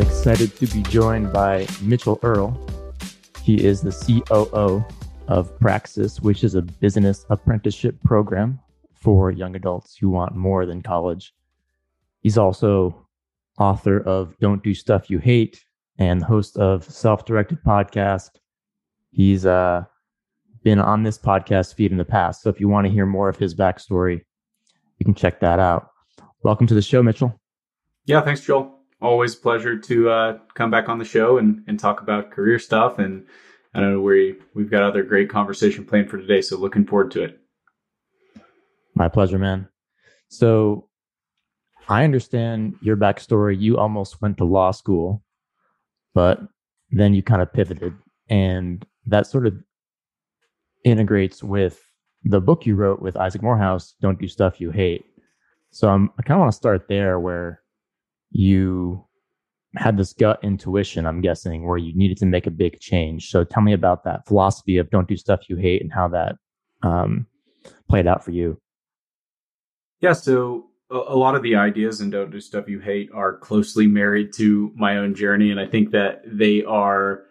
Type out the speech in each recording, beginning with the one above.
Excited to be joined by Mitchell Earl. He is the COO of Praxis, which is a business apprenticeship program for young adults who want more than college. He's also author of Don't Do Stuff You Hate and host of Self Directed Podcast. He's uh, been on this podcast feed in the past. So if you want to hear more of his backstory, you can check that out. Welcome to the show, Mitchell. Yeah, thanks, Joel. Always a pleasure to uh, come back on the show and, and talk about career stuff. And I don't know we we've got other great conversation planned for today, so looking forward to it. My pleasure, man. So I understand your backstory. You almost went to law school, but then you kind of pivoted, and that sort of integrates with the book you wrote with Isaac Morehouse, Don't Do Stuff You Hate. So I'm, I kind of want to start there where you had this gut intuition, I'm guessing, where you needed to make a big change. So tell me about that philosophy of don't do stuff you hate and how that um, played out for you. Yeah. So a, lot of the ideas in don't do stuff you hate are closely married to my own journey. And I think that they are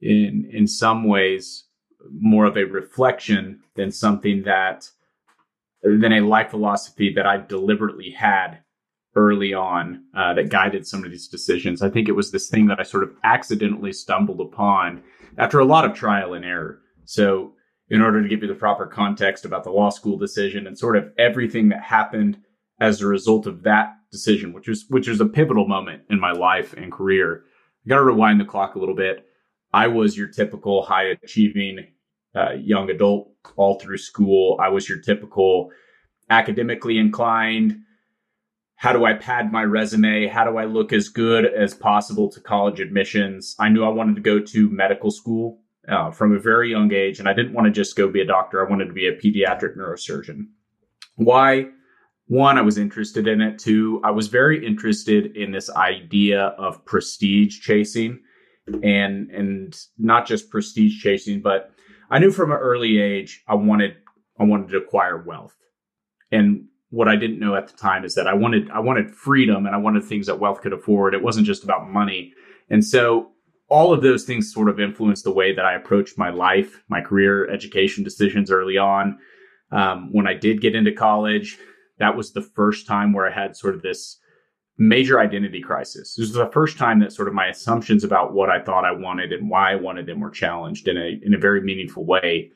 in, in some ways more of a reflection than something that than a life philosophy that I deliberately had early on uh, that guided some of these decisions. I think it was this thing that I sort of accidentally stumbled upon after a lot of trial and error. So, in order to give you the proper context about the law school decision and sort of everything that happened as a result of that decision, which was which was a pivotal moment in my life and career, I got to rewind the clock a little bit. I was your typical high achieving uh, young adult all through school. I was your typical academically inclined. How do I pad my resume? How do I look as good as possible to college admissions? I knew I wanted to go to medical school uh, from a very young age, and I didn't want to just go be a doctor. I wanted to be a pediatric neurosurgeon. Why? One, I was interested in it. Two, I was very interested in this idea of prestige chasing and and not just prestige chasing, but I knew from an early age I wanted I wanted to acquire wealth. And what I didn't know at the time is that I wanted I wanted freedom and I wanted things that wealth could afford. It wasn't just about money. And so all of those things sort of influenced the way that I approached my life, my career, education decisions early on. Um, when I did get into college, that was the first time where I had sort of this major identity crisis. This was the first time that sort of my assumptions about what I thought I wanted and why I wanted them were challenged in a in a very meaningful way.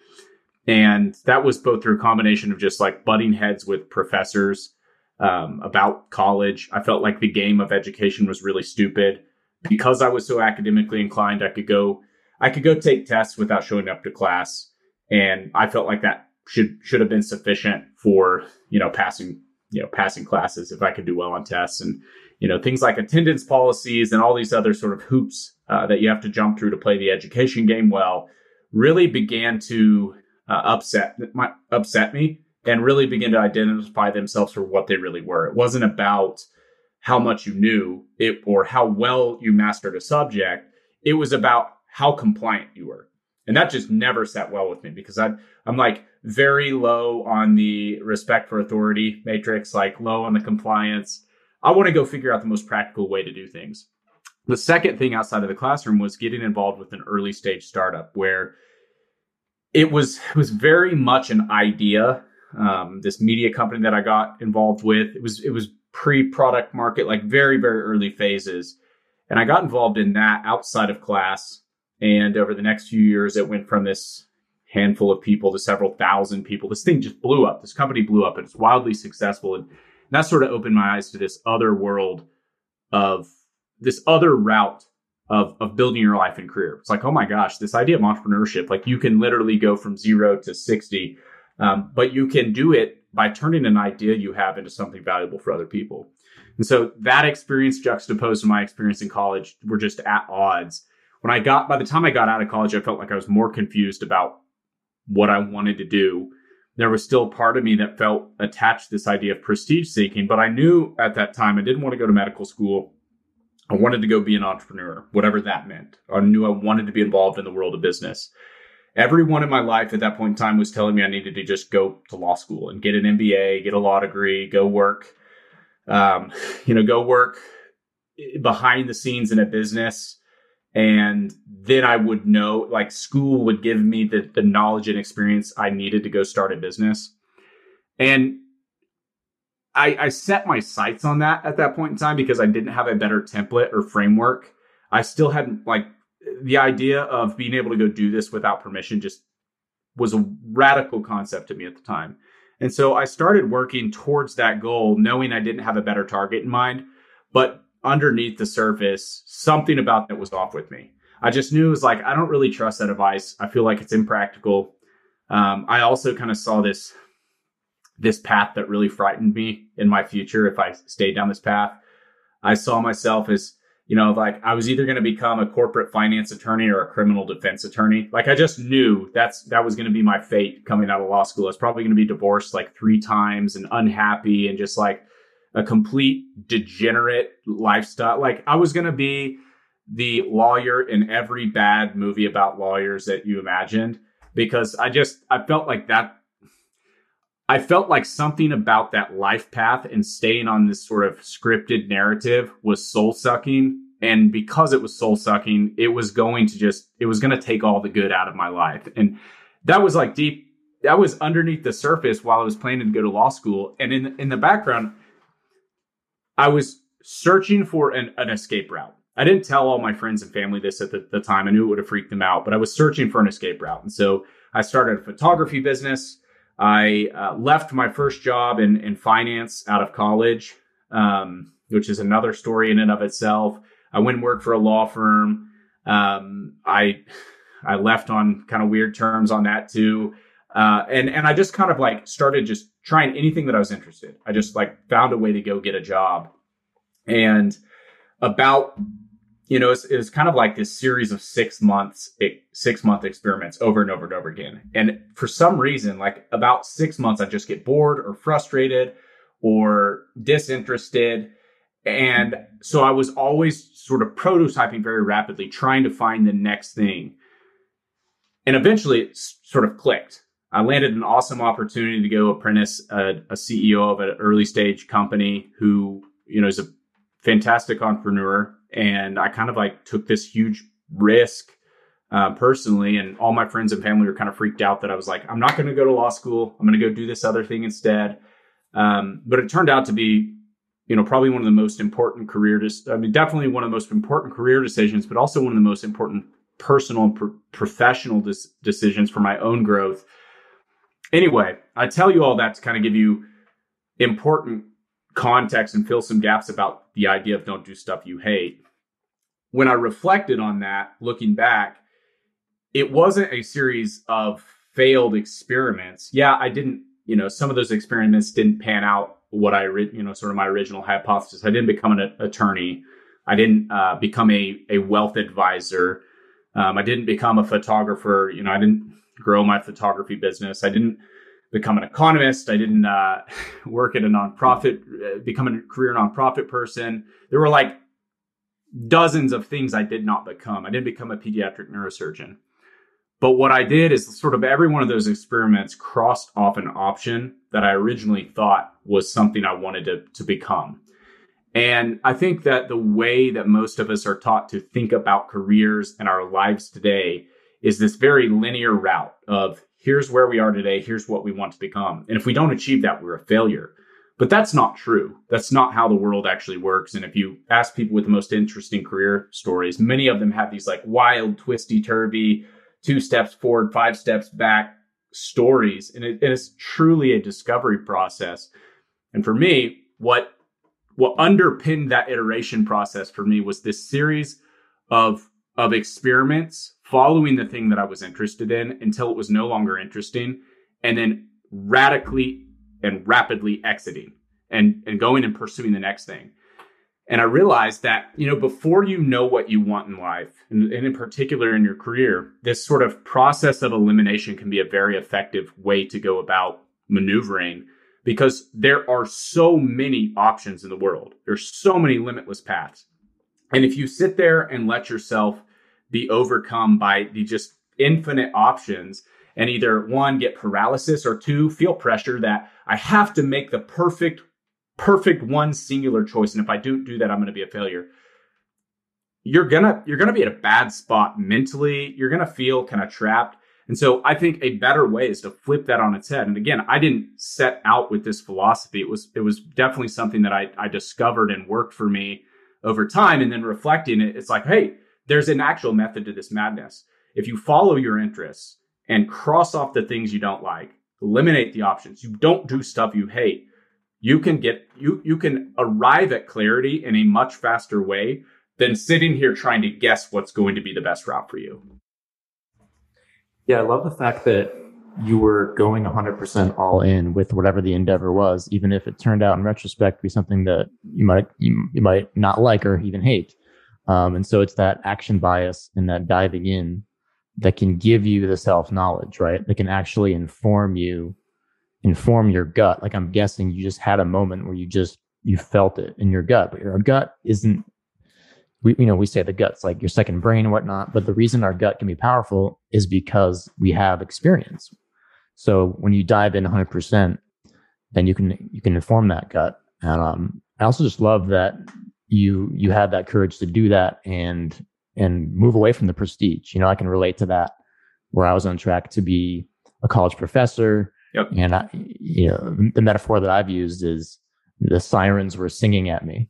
And that was both through a combination of just like butting heads with professors um, about college. I felt like the game of education was really stupid because I was so academically inclined. I could go I could go take tests without showing up to class, and I felt like that should should have been sufficient for you know passing you know passing classes if I could do well on tests and you know things like attendance policies and all these other sort of hoops uh, that you have to jump through to play the education game well really began to uh, upset my, upset me and really begin to identify themselves for what they really were. It wasn't about how much you knew it or how well you mastered a subject. It was about how compliant you were. And that just never sat well with me because I, I'm like very low on the respect for authority matrix, like low on the compliance. I want to go figure out the most practical way to do things. The second thing outside of the classroom was getting involved with an early stage startup where it was it was very much an idea. Um, this media company that I got involved with, it was it was pre-product market, like very very early phases, and I got involved in that outside of class and over the next few years, it went from this handful of people to several thousand people. This thing just blew up. This company blew up and it's wildly successful. And that sort of opened my eyes to this other world of this other route of, of building your life and career. It's like, oh my gosh, this idea of entrepreneurship, like you can literally go from zero to 60, um, but you can do it by turning an idea you have into something valuable for other people. And so that experience juxtaposed to my experience in college were just at odds when I got, by the time I got out of college, I felt like I was more confused about what I wanted to do. There was still part of me that felt attached to this idea of prestige seeking, but I knew at that time I didn't want to go to medical school. I wanted to go be an entrepreneur, whatever that meant. I knew I wanted to be involved in the world of business. Everyone in my life at that point in time was telling me I needed to just go to law school and get an MBA, get a law degree, go work, um, you know, go work behind the scenes in a business and then I would know like school would give me the the knowledge and experience I needed to go start a business. And I, I set my sights on that at that point in time because I didn't have a better template or framework. I still hadn't like the idea of being able to go do this without permission just was a radical concept to me at the time. And so I started working towards that goal, knowing I didn't have a better target in mind, but underneath the surface, something about that was off with me. I just knew it was like, I don't really trust that advice. I feel like it's impractical. Um, I also kind of saw this this path that really frightened me in my future if I stayed down this path. I saw myself as, you know, like I was either going to become a corporate finance attorney or a criminal defense attorney. Like I just knew that's that was going to be my fate coming out of law school. I was probably going to be divorced like three times and unhappy and just like a complete degenerate lifestyle. Like I was going to be the lawyer in every bad movie about lawyers that you imagined because I just I felt like that I felt like something about that life path and staying on this sort of scripted narrative was soul sucking. And because it was soul sucking, it was going to just, it was going to take all the good out of my life. And that was like deep, that was underneath the surface while I was planning to go to law school. And in, in the background, I was searching for an, an escape route. I didn't tell all my friends and family this at the, the time. I knew it would have freaked them out, but I was searching for an escape route. And so I started a photography business. I uh, left my first job in, in finance out of college, um, which is another story in and of itself. I went and worked for a law firm. Um, I I left on kind of weird terms on that too, uh, and and I just kind of like started just trying anything that I was interested. I just like found a way to go get a job, and about you know, it was kind of like this series of six months, six month experiments over and over and over again. And for some reason, like about six months, I just get bored or frustrated or disinterested. And so I was always sort of prototyping very rapidly, trying to find the next thing. And eventually it sort of clicked. I landed an awesome opportunity to go apprentice a, a CEO of an early stage company who, you know, is a fantastic entrepreneur and I kind of like took this huge risk uh, personally, and all my friends and family were kind of freaked out that I was like, I'm not going to go to law school. I'm going to go do this other thing instead. Um, but it turned out to be, you know, probably one of the most important career. Dis- I mean, definitely one of the most important career decisions, but also one of the most important personal and pro- professional dis- decisions for my own growth. Anyway, I tell you all that to kind of give you important context and fill some gaps about the idea of don't do stuff you hate. When I reflected on that, looking back, it wasn't a series of failed experiments. Yeah, I didn't, you know, some of those experiments didn't pan out what I, you know, sort of my original hypothesis. I didn't become an attorney. I didn't uh, become a, a wealth advisor. Um, I didn't become a photographer. You know, I didn't grow my photography business. I didn't become an economist. I didn't uh, work at a nonprofit, uh, become a career nonprofit person. There were like dozens of things I did not become. I didn't become a pediatric neurosurgeon. But what I did is sort of every one of those experiments crossed off an option that I originally thought was something I wanted to, to become. And I think that the way that most of us are taught to think about careers and our lives today is this very linear route of here's where we are today, here's what we want to become. And if we don't achieve that, we're a failure. But that's not true. That's not how the world actually works. And if you ask people with the most interesting career stories, many of them have these like wild, twisty, turvy, two steps forward, five steps back stories. And it, it is truly a discovery process. And for me, what what underpinned that iteration process for me was this series of of experiments following the thing that I was interested in until it was no longer interesting, and then radically and rapidly exiting and, and going and pursuing the next thing. And I realized that, you know, before you know what you want in life, and, and in particular in your career, this sort of process of elimination can be a very effective way to go about maneuvering because there are so many options in the world. There's so many limitless paths. And if you sit there and let yourself be overcome by the just infinite options and either one get paralysis or two feel pressure that I have to make the perfect perfect one singular choice and if I don't do that I'm going to be a failure. you're gonna you're gonna be at a bad spot mentally. You're gonna feel kind of trapped. And so I think a better way is to flip that on its head. And again, I didn't set out with this philosophy. It was it was definitely something that I, I discovered and worked for me over time. And then reflecting it, it's like, hey, there's an actual method to this madness. If you follow your interests and cross off the things you don't like, eliminate the options, you don't do stuff you hate, you can get you you can arrive at clarity in a much faster way than sitting here trying to guess what's going to be the best route for you. Yeah, I love the fact that you were going 100% all in with whatever the endeavor was, even if it turned out in retrospect to be something that you might you, you might not like or even hate. Um, and so it's that action bias and that diving in that can give you the self knowledge, right? That can actually inform you, inform your gut. Like I'm guessing you just had a moment where you just you felt it in your gut, but your gut isn't we you know we say the gut's like your second brain and whatnot but the reason our gut can be powerful is because we have experience so when you dive in 100% then you can you can inform that gut and um, i also just love that you you had that courage to do that and and move away from the prestige you know i can relate to that where i was on track to be a college professor yep. and I, you know the metaphor that i've used is the sirens were singing at me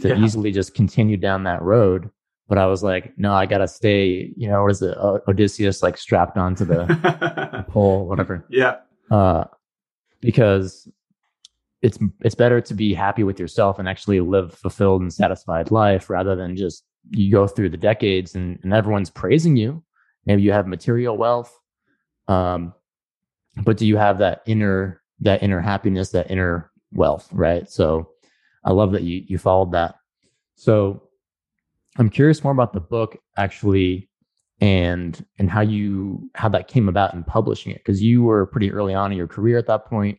to yeah. easily just continue down that road. But I was like, no, I gotta stay. You know, what is it? Odysseus like strapped onto the pole, whatever. Yeah. Uh, because it's it's better to be happy with yourself and actually live fulfilled and satisfied life rather than just you go through the decades and, and everyone's praising you. Maybe you have material wealth, um, but do you have that inner that inner happiness, that inner wealth, right? So I love that you you followed that. So I'm curious more about the book actually and and how you how that came about in publishing it because you were pretty early on in your career at that point.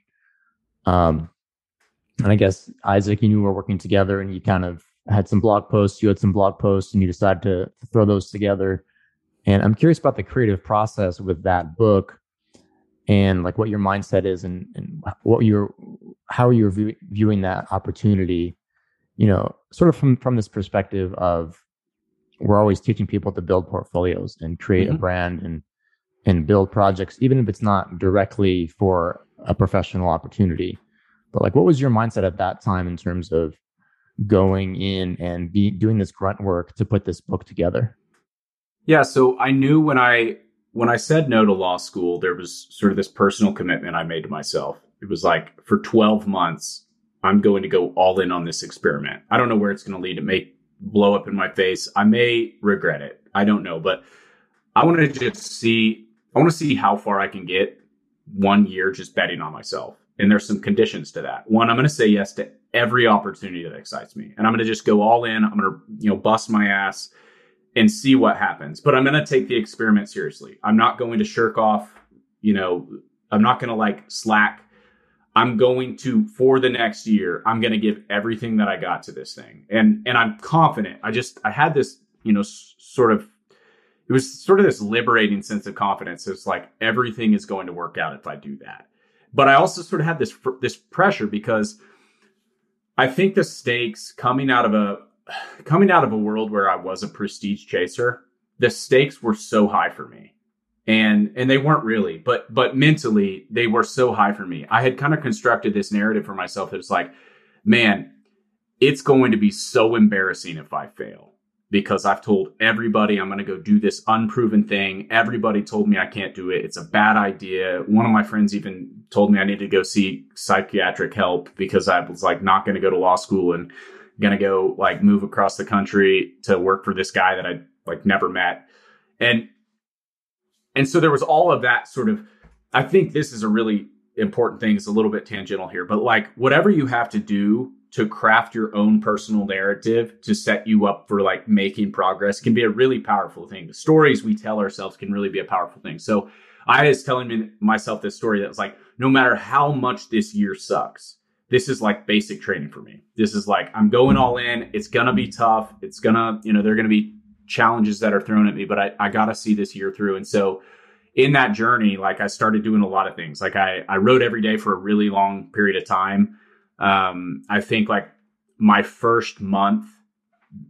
Um and I guess Isaac and you were working together and you kind of had some blog posts, you had some blog posts and you decided to, to throw those together. And I'm curious about the creative process with that book and like what your mindset is and, and what you're how you're view, viewing that opportunity you know sort of from from this perspective of we're always teaching people to build portfolios and create mm-hmm. a brand and and build projects even if it's not directly for a professional opportunity but like what was your mindset at that time in terms of going in and be doing this grunt work to put this book together yeah so i knew when i when I said no to law school, there was sort of this personal commitment I made to myself. It was like for 12 months, I'm going to go all in on this experiment. I don't know where it's going to lead. It may blow up in my face. I may regret it. I don't know, but I want to just see, I want to see how far I can get one year just betting on myself. And there's some conditions to that. One, I'm going to say yes to every opportunity that excites me. And I'm going to just go all in. I'm going to, you know, bust my ass and see what happens. But I'm going to take the experiment seriously. I'm not going to shirk off, you know, I'm not going to like slack. I'm going to for the next year, I'm going to give everything that I got to this thing. And and I'm confident. I just I had this, you know, s- sort of it was sort of this liberating sense of confidence. It's like everything is going to work out if I do that. But I also sort of had this this pressure because I think the stakes coming out of a coming out of a world where I was a prestige chaser, the stakes were so high for me. And and they weren't really, but but mentally they were so high for me. I had kind of constructed this narrative for myself that it's like, man, it's going to be so embarrassing if I fail because I've told everybody I'm going to go do this unproven thing. Everybody told me I can't do it. It's a bad idea. One of my friends even told me I need to go see psychiatric help because I was like not going to go to law school and gonna go like move across the country to work for this guy that I like never met. And and so there was all of that sort of I think this is a really important thing. It's a little bit tangential here, but like whatever you have to do to craft your own personal narrative to set you up for like making progress can be a really powerful thing. The stories we tell ourselves can really be a powerful thing. So I was telling myself this story that was like, no matter how much this year sucks, this is like basic training for me. This is like I'm going all in. It's gonna be tough. It's gonna, you know, there are gonna be challenges that are thrown at me, but I, I gotta see this year through. And so in that journey, like I started doing a lot of things. Like I, I wrote every day for a really long period of time. Um, I think like my first month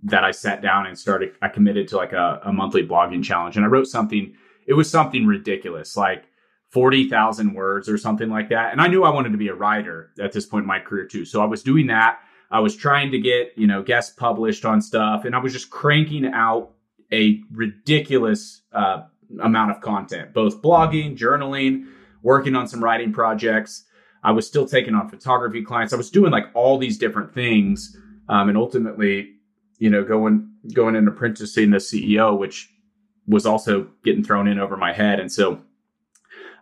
that I sat down and started, I committed to like a, a monthly blogging challenge and I wrote something, it was something ridiculous, like 40,000 words or something like that. And I knew I wanted to be a writer at this point in my career too. So I was doing that. I was trying to get, you know, guests published on stuff and I was just cranking out a ridiculous uh, amount of content, both blogging, journaling, working on some writing projects. I was still taking on photography clients. I was doing like all these different things. Um, and ultimately, you know, going, going and apprenticing the CEO, which was also getting thrown in over my head. And so,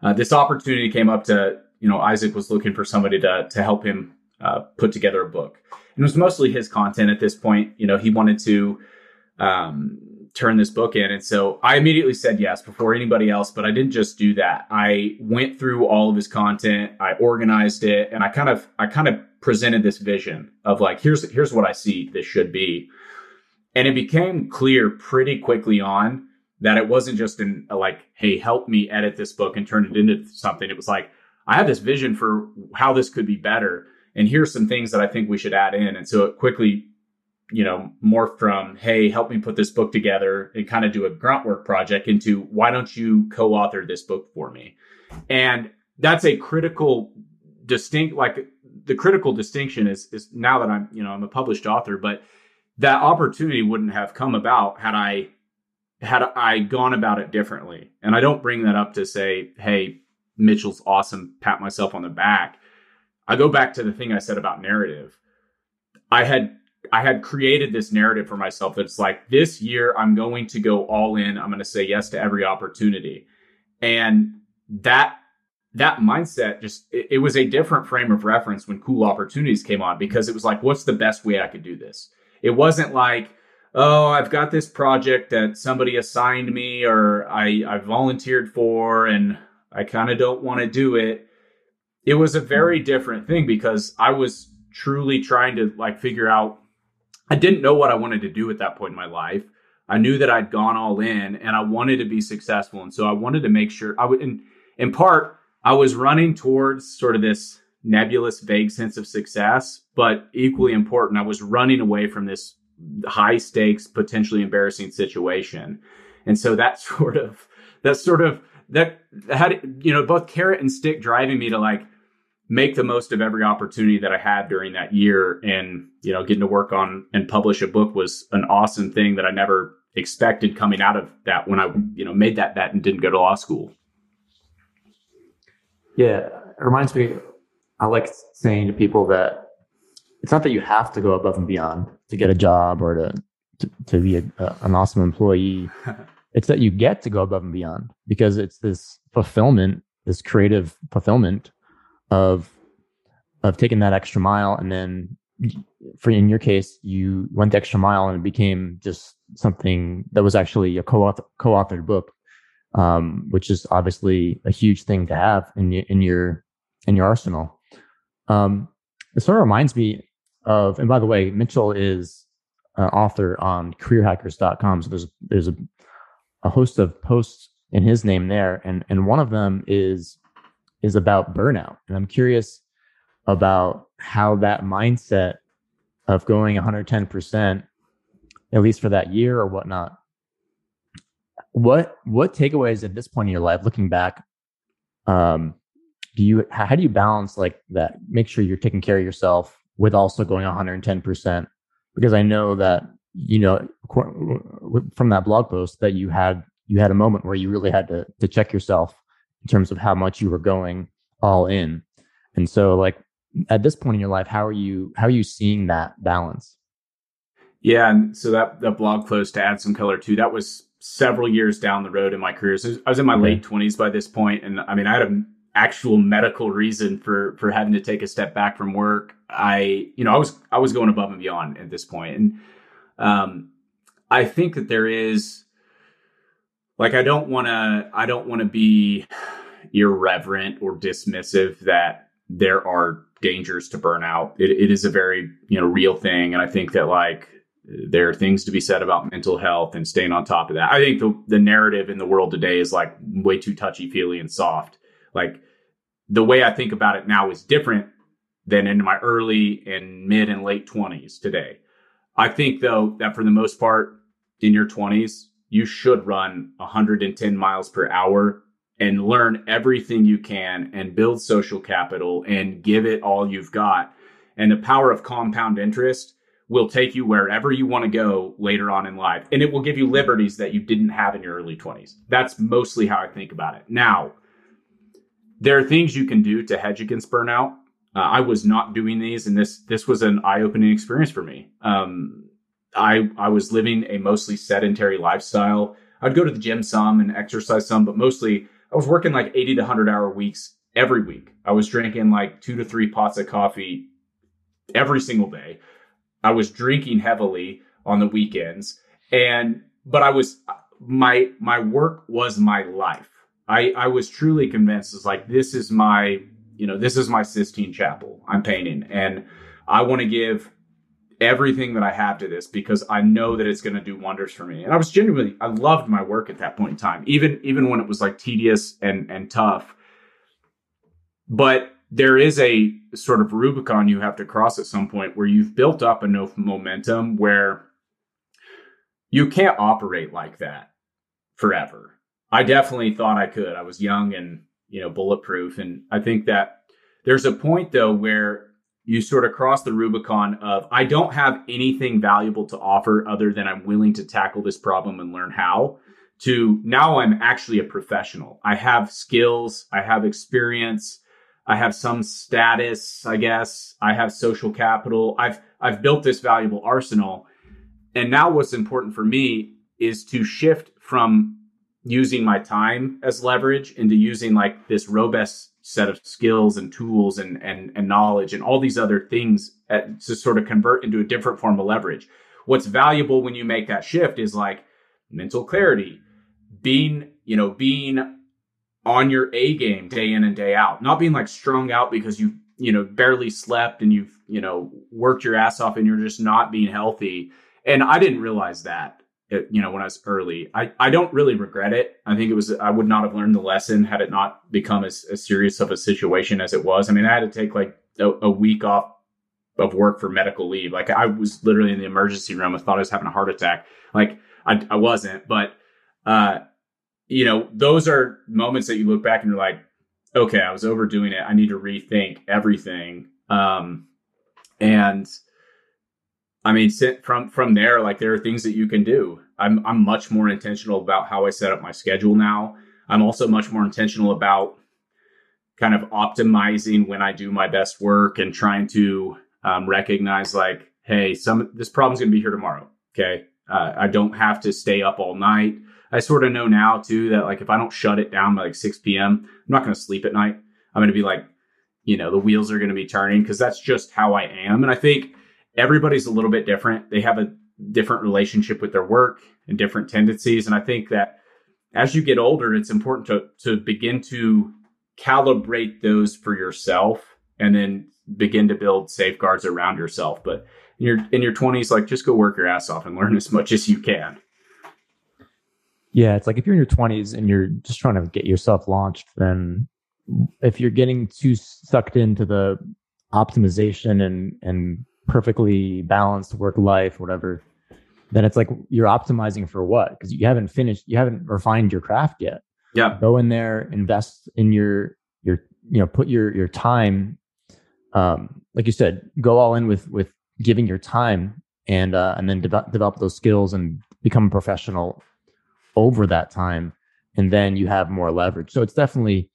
uh, this opportunity came up to, you know, Isaac was looking for somebody to, to help him, uh, put together a book. And it was mostly his content at this point. You know, he wanted to, um, turn this book in. And so I immediately said yes before anybody else, but I didn't just do that. I went through all of his content, I organized it, and I kind of I kind of presented this vision of like here's here's what I see this should be. And it became clear pretty quickly on that it wasn't just in like, hey, help me edit this book and turn it into something. It was like, I have this vision for how this could be better. And here's some things that I think we should add in. And so it quickly you know, morphed from, hey, help me put this book together and kind of do a grunt work project into why don't you co-author this book for me? And that's a critical distinct like the critical distinction is is now that I'm, you know, I'm a published author, but that opportunity wouldn't have come about had I had I gone about it differently. And I don't bring that up to say, hey, Mitchell's awesome, pat myself on the back. I go back to the thing I said about narrative. I had I had created this narrative for myself that's like this year I'm going to go all in. I'm going to say yes to every opportunity. And that that mindset just it, it, was a different frame of reference when cool opportunities came on because it was like what's the best way I could do this? It wasn't like oh, I've got this project that somebody assigned me or I I volunteered for and I kind of don't want to do it. It was a very different thing because I was truly trying to like figure out I didn't know what I wanted to do at that point in my life. I knew that I'd gone all in and I wanted to be successful. And so I wanted to make sure I would, in, in part, I was running towards sort of this nebulous, vague sense of success, but equally important, I was running away from this high stakes, potentially embarrassing situation. And so that sort of, that sort of, that had, you know, both carrot and stick driving me to like, make the most of every opportunity that I had during that year. And, you know, getting to work on and publish a book was an awesome thing that I never expected coming out of that when I, you know, made that bet and didn't go to law school. Yeah. It reminds me, I like saying to people that it's not that you have to go above and beyond to get a job or to, to, to be a, a, an awesome employee. it's that you get to go above and beyond because it's this fulfillment, this creative fulfillment of of taking that extra mile and then for in your case you went the extra mile and it became just something that was actually a co-author, co-authored book um, which is obviously a huge thing to have in your in your in your arsenal. Um, it sort of reminds me of and by the way mitchell is an author on careerhackers.com so there's there's a, a host of posts in his name there and and one of them is is about burnout. And I'm curious about how that mindset of going 110%, at least for that year or whatnot, what what takeaways at this point in your life, looking back, um, do you how do you balance like that? Make sure you're taking care of yourself with also going 110%. Because I know that you know from that blog post that you had you had a moment where you really had to to check yourself in terms of how much you were going all in. And so like at this point in your life, how are you how are you seeing that balance? Yeah, and so that that blog post to add some color too, that was several years down the road in my career. So I was in my okay. late twenties by this point, and I mean I had an actual medical reason for for having to take a step back from work. I you know I was I was going above and beyond at this point, and um, I think that there is like I don't want to I don't want to be irreverent or dismissive that there are dangers to burnout. It, it is a very you know real thing, and I think that like there are things to be said about mental health and staying on top of that. I think the the narrative in the world today is like way too touchy feely and soft. Like the way I think about it now is different than in my early and mid and late twenties today. I think though that for the most part in your 20s, you should run 110 miles per hour and learn everything you can and build social capital and give it all you've got. And the power of compound interest will take you wherever you want to go later on in life. And it will give you liberties that you didn't have in your early 20s. That's mostly how I think about it. Now, there are things you can do to hedge against burnout. Uh, I was not doing these, and this this was an eye opening experience for me. Um, I I was living a mostly sedentary lifestyle. I'd go to the gym some and exercise some, but mostly I was working like 80 to 100 hour weeks every week. I was drinking like two to three pots of coffee every single day. I was drinking heavily on the weekends, and but I was my my work was my life. I I was truly convinced it's like this is my you know, this is my Sistine Chapel I'm painting, and I want to give everything that I have to this because I know that it's going to do wonders for me. And I was genuinely, I loved my work at that point in time, even even when it was like tedious and and tough. But there is a sort of Rubicon you have to cross at some point where you've built up enough momentum where you can't operate like that forever. I definitely thought I could. I was young and you know, bulletproof. And I think that there's a point though where you sort of cross the Rubicon of I don't have anything valuable to offer other than I'm willing to tackle this problem and learn how to now I'm actually a professional. I have skills, I have experience, I have some status, I guess. I have social capital. I've I've built this valuable arsenal. And now what's important for me is to shift from using my time as leverage into using like this robust set of skills and tools and and, and knowledge and all these other things at, to sort of convert into a different form of leverage. What's valuable when you make that shift is like mental clarity, being, you know, being on your A game day in and day out, not being like strung out because you, you know, barely slept and you've, you know, worked your ass off and you're just not being healthy. And I didn't realize that it, you know, when I was early. I, I don't really regret it. I think it was, I would not have learned the lesson had it not become as, as serious of a situation as it was. I mean, I had to take like a, a, week off of work for medical leave. Like I was literally in the emergency room. I thought I was having a heart attack. Like I, I wasn't, but, uh, you know, those are moments that you look back and you're like, okay, I was overdoing it. I need to rethink everything. Um, and, I mean, from from there, like there are things that you can do. I'm I'm much more intentional about how I set up my schedule now. I'm also much more intentional about kind of optimizing when I do my best work and trying to um, recognize like, hey, some this problem's going to be here tomorrow. Okay, uh, I don't have to stay up all night. I sort of know now too that like if I don't shut it down by like 6 p.m., I'm not going to sleep at night. I'm going to be like, you know, the wheels are going to be turning because that's just how I am. And I think everybody's a little bit different. They have a different relationship with their work and different tendencies. And I think that as you get older, it's important to, to begin to calibrate those for yourself and then begin to build safeguards around yourself. But in your in your twenties, like just go work your ass off and learn as much as you can. Yeah, it's like if you're in your twenties and you're just trying to get yourself launched, then if you're getting too sucked into the optimization and and perfectly balanced work life, whatever, then it's like you're optimizing for what? Because you haven't finished, you haven't refined your craft yet. Yeah. Go in there, invest in your your you know put your your time. Um, like you said, go all in with with giving your time and uh, and then de- develop those skills and become a professional over that time, and then you have more leverage. So it's definitely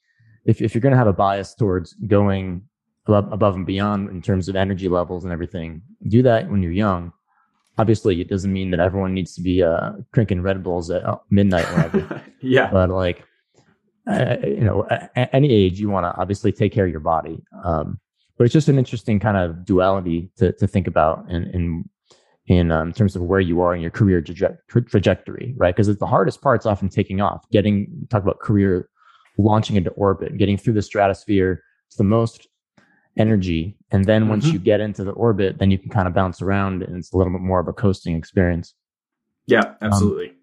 if if you're going to have a bias towards going above, above and beyond in terms of energy levels and everything. Do that when you're young. Obviously, it doesn't mean that everyone needs to be uh, drinking Red Bulls at uh, midnight, whatever. yeah. But like, uh, you know, at any age, you want to obviously take care of your body. Um, but it's just an interesting kind of duality to to think about in in in um, terms of where you are in your career traje- trajectory, right? Because the hardest part is often taking off, getting talk about career launching into orbit, getting through the stratosphere. It's the most energy. And then mm-hmm. once you get into the orbit, then you can kind of bounce around and it's a little bit more of a coasting experience. Yeah, um, absolutely. Um,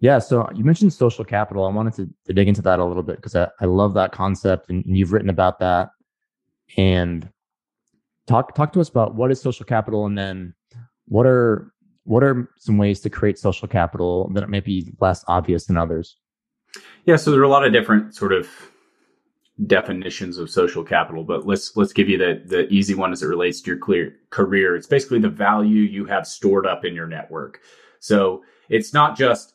yeah. So you mentioned social capital. I wanted to, to dig into that a little bit because I, I love that concept and, and you've written about that. And talk talk to us about what is social capital and then what are what are some ways to create social capital that may be less obvious than others? Yeah, so there are a lot of different sort of definitions of social capital, but let's let's give you the the easy one as it relates to your clear career. It's basically the value you have stored up in your network. So it's not just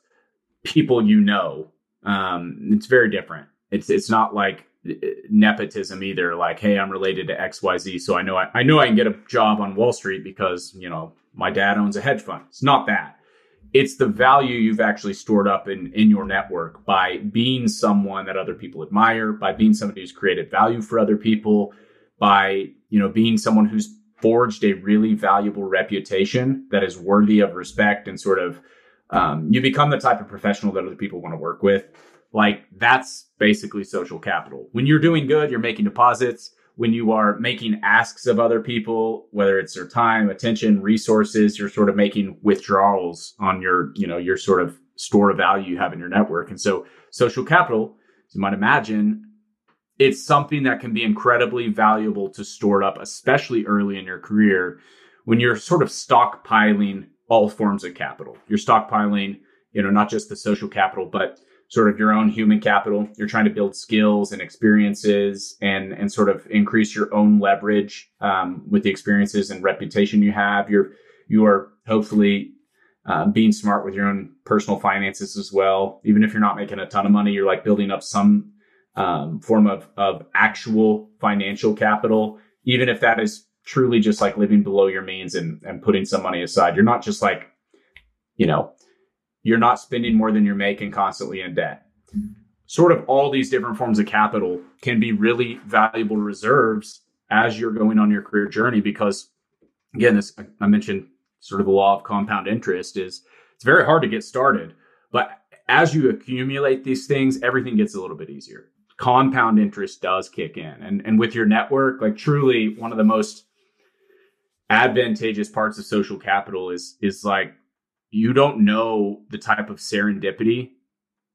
people you know. Um, it's very different. It's it's not like uh, nepotism either. Like, hey, I'm related to X Y Z, so I know I, I know I can get a job on Wall Street because you know my dad owns a hedge fund. It's not that it's the value you've actually stored up in in your network by being someone that other people admire by being somebody who's created value for other people by you know being someone who's forged a really valuable reputation that is worthy of respect and sort of um, you become the type of professional that other people want to work with. Like that's basically social capital. When you're doing good you're making deposits when you are making asks of other people, whether it's their time, attention, resources, you're sort of making withdrawals on your, you know, your sort of store of value you have in your network. And so social capital, as you might imagine, it's something that can be incredibly valuable to store up, especially early in your career when you're sort of stockpiling all forms of capital. You're stockpiling, you know, not just the social capital, but sort of your own human capital. You're trying to build skills and experiences and and sort of increase your own leverage um, with the experiences and reputation you have. You're you are hopefully uh, being smart with your own personal finances as well. Even if you're not making a ton of money, you're like building up some um, form of of actual financial capital, even if that is truly just like living below your means and and putting some money aside. You're not just like you know you're not spending more than you're making constantly in debt. Sort of all these different forms of capital can be really valuable reserves as you're going on your career journey because again this I mentioned sort of the law of compound interest is it's very hard to get started but as you accumulate these things everything gets a little bit easier compound interest does kick in and and with your network like truly one of the most advantageous parts of social capital is is like you don't know the type of serendipity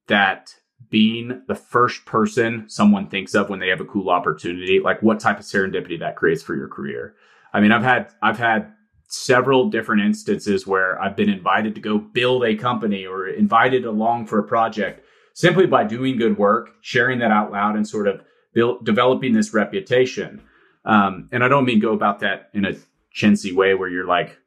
that being the first person someone thinks of when they have a cool opportunity like what type of serendipity that creates for your career. I mean i've had i've had several different instances where i've been invited to go build a company or invited along for a project simply by doing good work sharing that out loud and sort of build, developing this reputation. Um, and i don't mean go about that in a chintzy way where you're like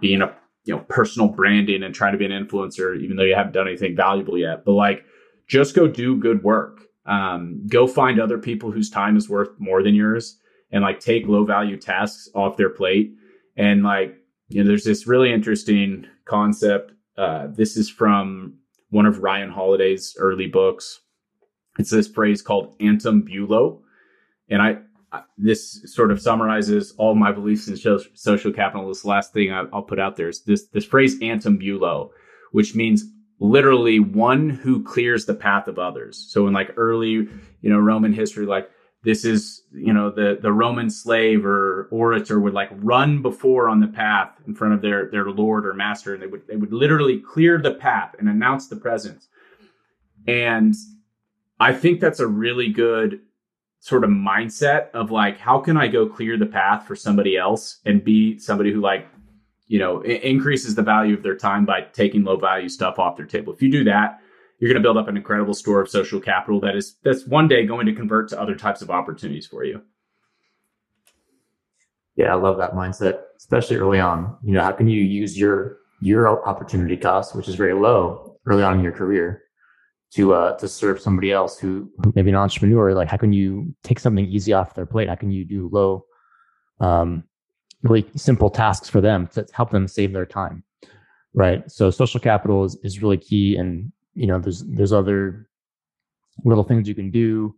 being a you know personal branding and trying to be an influencer even though you haven't done anything valuable yet. But like just go do good work. Um, go find other people whose time is worth more than yours and like take low value tasks off their plate. And like you know there's this really interesting concept uh, this is from one of ryan holiday's early books. It's this phrase called anteambulo and i this sort of summarizes all my beliefs in social capital. This last thing I'll put out there is this this phrase "anteambulo," which means literally one who clears the path of others. So in like early, you know, Roman history, like this is, you know, the the Roman slave or orator would like run before on the path in front of their their lord or master, and they would they would literally clear the path and announce the presence. And I think that's a really good sort of mindset of like, how can I go clear the path for somebody else and be somebody who like, you know, increases the value of their time by taking low value stuff off their table. If you do that, you're going to build up an incredible store of social capital that is that's one day going to convert to other types of opportunities for you. Yeah, I love that mindset, especially early on. You know, how can you use your your opportunity cost, which is very low early on in your career, to uh to serve somebody else who, who maybe an entrepreneur like how can you take something easy off their plate? How can you do low um really simple tasks for them to help them save their time right? So social capital is, is really key and you know there's there's other little things you can do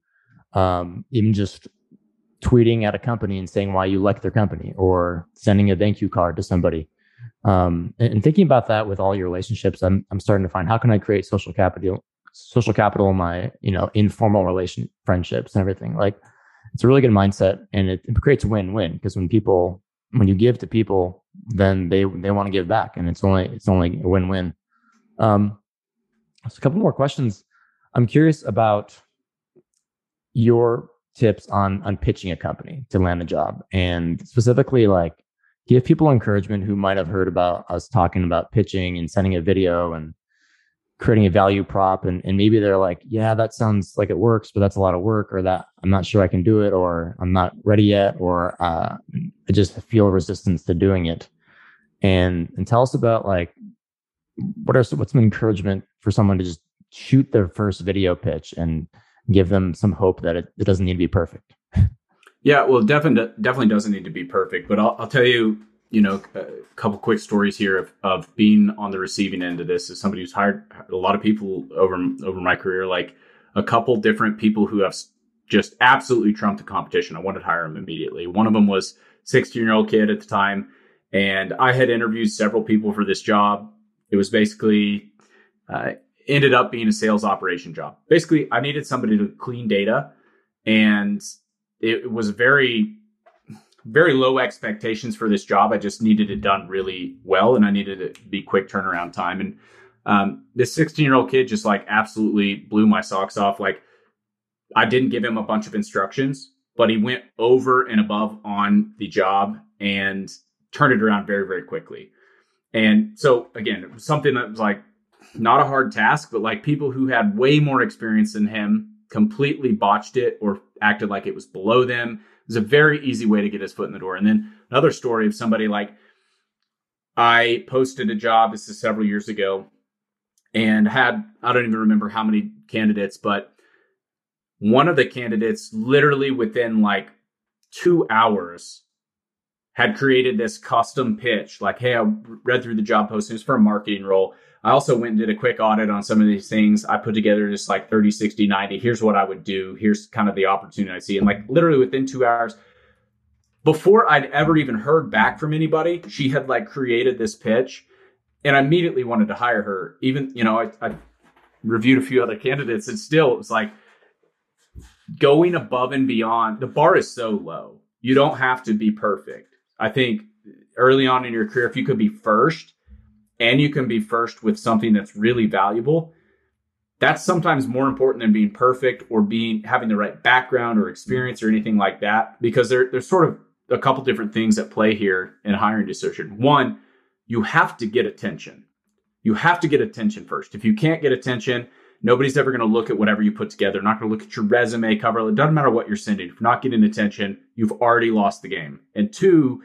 um even just tweeting at a company and saying why you like their company or sending a thank you card to somebody. Um, and, and, thinking about that with all your relationships I'm, I'm starting to find how can i create social capital social capital my you know informal relation friendships and everything. Like it's a really good mindset and it, it creates a win-win because when people when you give to people then they they want to give back and it's only it's only a win-win. Um so a couple more questions. I'm curious about your tips on on pitching a company to land a job and specifically like give people encouragement who might have heard about us talking about pitching and sending a video and creating a value prop and, and maybe they're like yeah that sounds like it works but that's a lot of work or that i'm not sure i can do it or i'm not ready yet or uh, i just feel resistance to doing it. And and tell us about like what are what's some encouragement for someone to just shoot their first video pitch and give them some hope that it, it doesn't need to be perfect? Yeah well definitely definitely doesn't need to be perfect but i'll, I'll tell you you know, a couple quick stories here of, of being on the receiving end of this as somebody who's hired a lot of people over over my career, like a couple different people who have just absolutely trumped the competition. I wanted to hire them immediately. One of them was 16 year old kid at the time, and I had interviewed several people for this job. It was basically uh, ended up being a sales operation job. Basically, I needed somebody to clean data, and it was very very low expectations for this job. I just needed it done really well, and I needed it to be quick turnaround time. And um, this 16 year old kid just like absolutely blew my socks off. Like I didn't give him a bunch of instructions, but he went over and above on the job and turned it around very very quickly. And so again, it was something that was like not a hard task, but like people who had way more experience than him completely botched it or acted like it was below them was a very easy way to get his foot in the door. And then another story of somebody like I posted a job, this is several years ago, and had, I don't even remember how many candidates, but one of the candidates literally within like two hours had created this custom pitch like hey i read through the job posting it's for a marketing role I also went and did a quick audit on some of these things. I put together just like 30, 60, 90. Here's what I would do. Here's kind of the opportunity I see. And like literally within two hours, before I'd ever even heard back from anybody, she had like created this pitch and I immediately wanted to hire her. Even, you know, I, I reviewed a few other candidates and still it was like going above and beyond. The bar is so low. You don't have to be perfect. I think early on in your career, if you could be first, and you can be first with something that's really valuable that's sometimes more important than being perfect or being having the right background or experience or anything like that because there, there's sort of a couple different things at play here in hiring decision. One you have to get attention. You have to get attention first. If you can't get attention nobody's ever going to look at whatever you put together not going to look at your resume cover it doesn't matter what you're sending if you're not getting attention you've already lost the game and two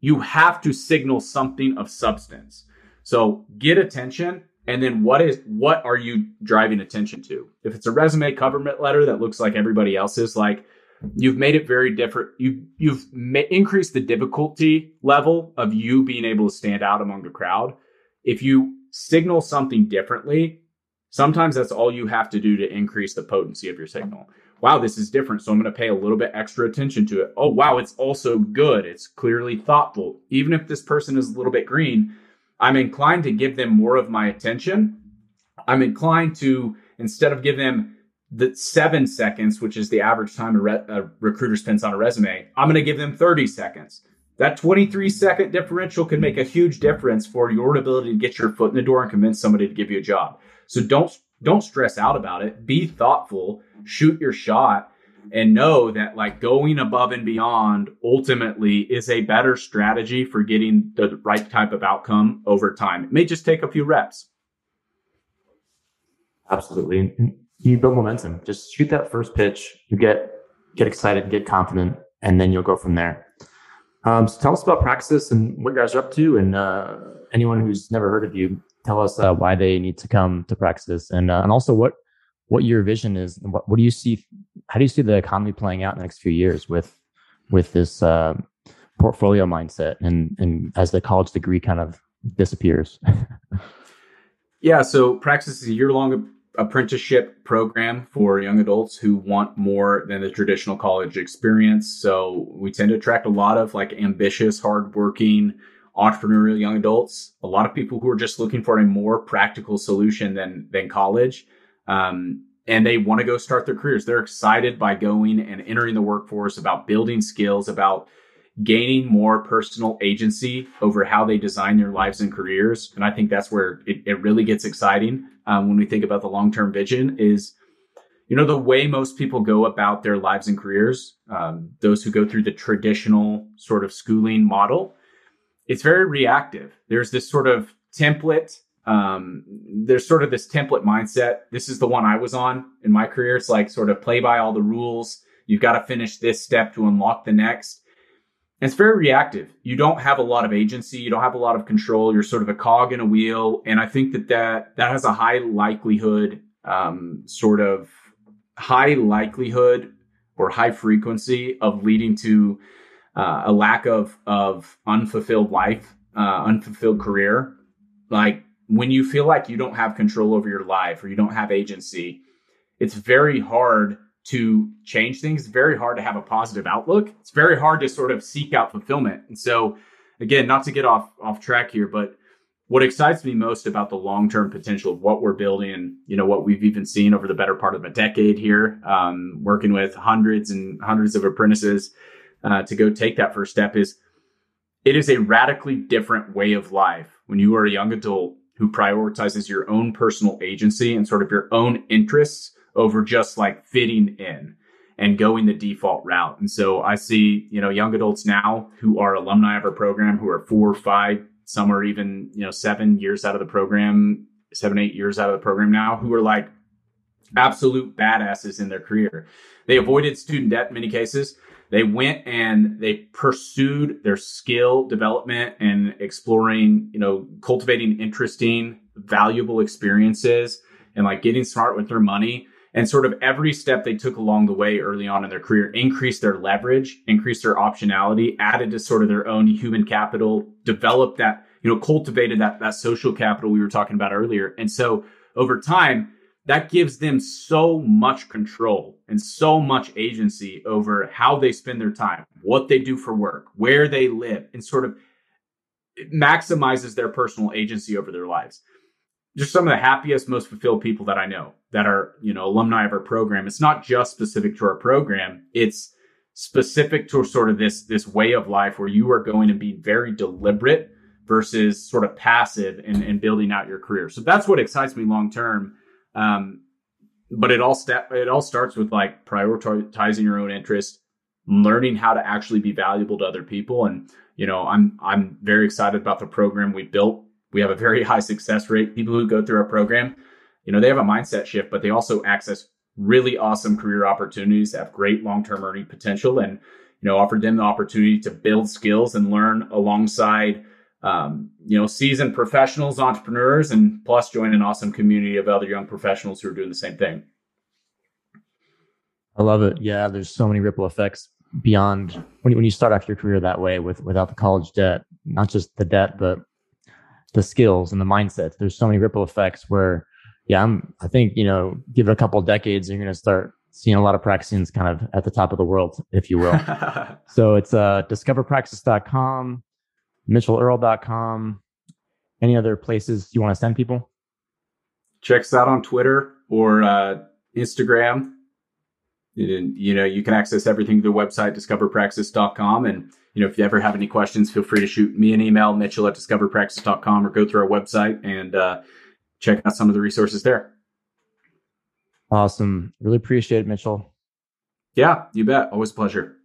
you have to signal something of substance so get attention. And then what is what are you driving attention to? If it's a resume cover letter that looks like everybody else's, like you've made it very different. You you've ma- increased the difficulty level of you being able to stand out among the crowd. If you signal something differently, sometimes that's all you have to do to increase the potency of your signal. Wow, this is different, so I'm going to pay a little bit extra attention to it. Oh, wow, it's also good. It's clearly thoughtful. Even if this person is a little bit green, I'm inclined to give them more of my attention. I'm inclined to, instead of give them the seven seconds, which is the average time a, re- a recruiter spends on a resume, I'm going to give them 30 seconds. That 23 second differential can make a huge difference for your ability to get your foot in the door and convince somebody to give you a job. So don't don't stress out about it. Be thoughtful, shoot your shot, and know that like going above and beyond ultimately is a better strategy for getting the right type of outcome over time. It may just take a few reps. Absolutely. You build momentum. Just shoot that first pitch. You get get excited, get confident, and then you'll go from there. Um, so tell us about Praxis and what you guys are up to, and uh, anyone who's never heard of you, tell us uh, why they need to come to Praxis, and uh, and also what what your vision is. and What, what do you see? How do you see the economy playing out in the next few years with with this uh, portfolio mindset and and as the college degree kind of disappears? yeah, so Praxis is a year long apprenticeship program for young adults who want more than the traditional college experience. So we tend to attract a lot of like ambitious, hardworking, entrepreneurial young adults. A lot of people who are just looking for a more practical solution than than college. Um, and they want to go start their careers. They're excited by going and entering the workforce, about building skills, about gaining more personal agency over how they design their lives and careers. And I think that's where it, it really gets exciting um, when we think about the long term vision is, you know, the way most people go about their lives and careers, um, those who go through the traditional sort of schooling model, it's very reactive. There's this sort of template. Um, there's sort of this template mindset. This is the one I was on in my career. It's like sort of play by all the rules. You've got to finish this step to unlock the next. And it's very reactive. You don't have a lot of agency. You don't have a lot of control. You're sort of a cog in a wheel. And I think that that, that has a high likelihood, um, sort of high likelihood or high frequency of leading to uh, a lack of of unfulfilled life, uh, unfulfilled career. Like when you feel like you don't have control over your life or you don't have agency, it's very hard to change things. It's very hard to have a positive outlook. It's very hard to sort of seek out fulfillment. And so, again, not to get off off track here, but what excites me most about the long term potential of what we're building and you know what we've even seen over the better part of a decade here um, working with hundreds and hundreds of apprentices uh, to go take that first step is it is a radically different way of life when you are a young adult who prioritizes your own personal agency and sort of your own interests over just like fitting in and going the default route. And so I see, you know, young adults now who are alumni of our program who are four, or five, some are even, you know, seven years out of the program, seven, eight years out of the program now, who are like absolute badasses in their career. They avoided student debt in many cases. They went and they pursued their skill development and exploring, you know, cultivating interesting, valuable experiences and like getting smart with their money. And sort of every step they took along the way early on in their career increased their leverage, increased their optionality, added to sort of their own human capital, developed that, you know, cultivated that, that social capital we were talking about earlier. And so over time, that gives them so much control and so much agency over how they spend their time, what they do for work, where they live, and sort of maximizes their personal agency over their lives just some of the happiest, most fulfilled people that I know that are, you know, alumni of our program. It's not just specific to our program. It's specific to sort of this, this way of life where you are going to be very deliberate versus sort of passive in, in building out your career. So that's what excites me long term. Um, but it all step, it all starts with like prioritizing your own interest, learning how to actually be valuable to other people. And, you know, I'm, I'm very excited about the program we built we have a very high success rate. People who go through our program, you know, they have a mindset shift, but they also access really awesome career opportunities, have great long-term earning potential, and you know, offer them the opportunity to build skills and learn alongside um, you know, seasoned professionals, entrepreneurs, and plus join an awesome community of other young professionals who are doing the same thing. I love it. Yeah, there's so many ripple effects beyond when you, when you start off your career that way with without the college debt, not just the debt, but the skills and the mindsets. There's so many ripple effects where, yeah, I'm, I think, you know, give it a couple of decades, you're going to start seeing a lot of practicings kind of at the top of the world, if you will. so it's uh, discoverpraxis.com, mitchellearl.com. Any other places you want to send people? Check us out on Twitter or uh, Instagram. You know, you can access everything through the website, discoverpraxis.com. And you know, if you ever have any questions, feel free to shoot me an email, mitchell at discoverpraxis.com, or go through our website and uh, check out some of the resources there. Awesome. Really appreciate it, Mitchell. Yeah, you bet. Always a pleasure.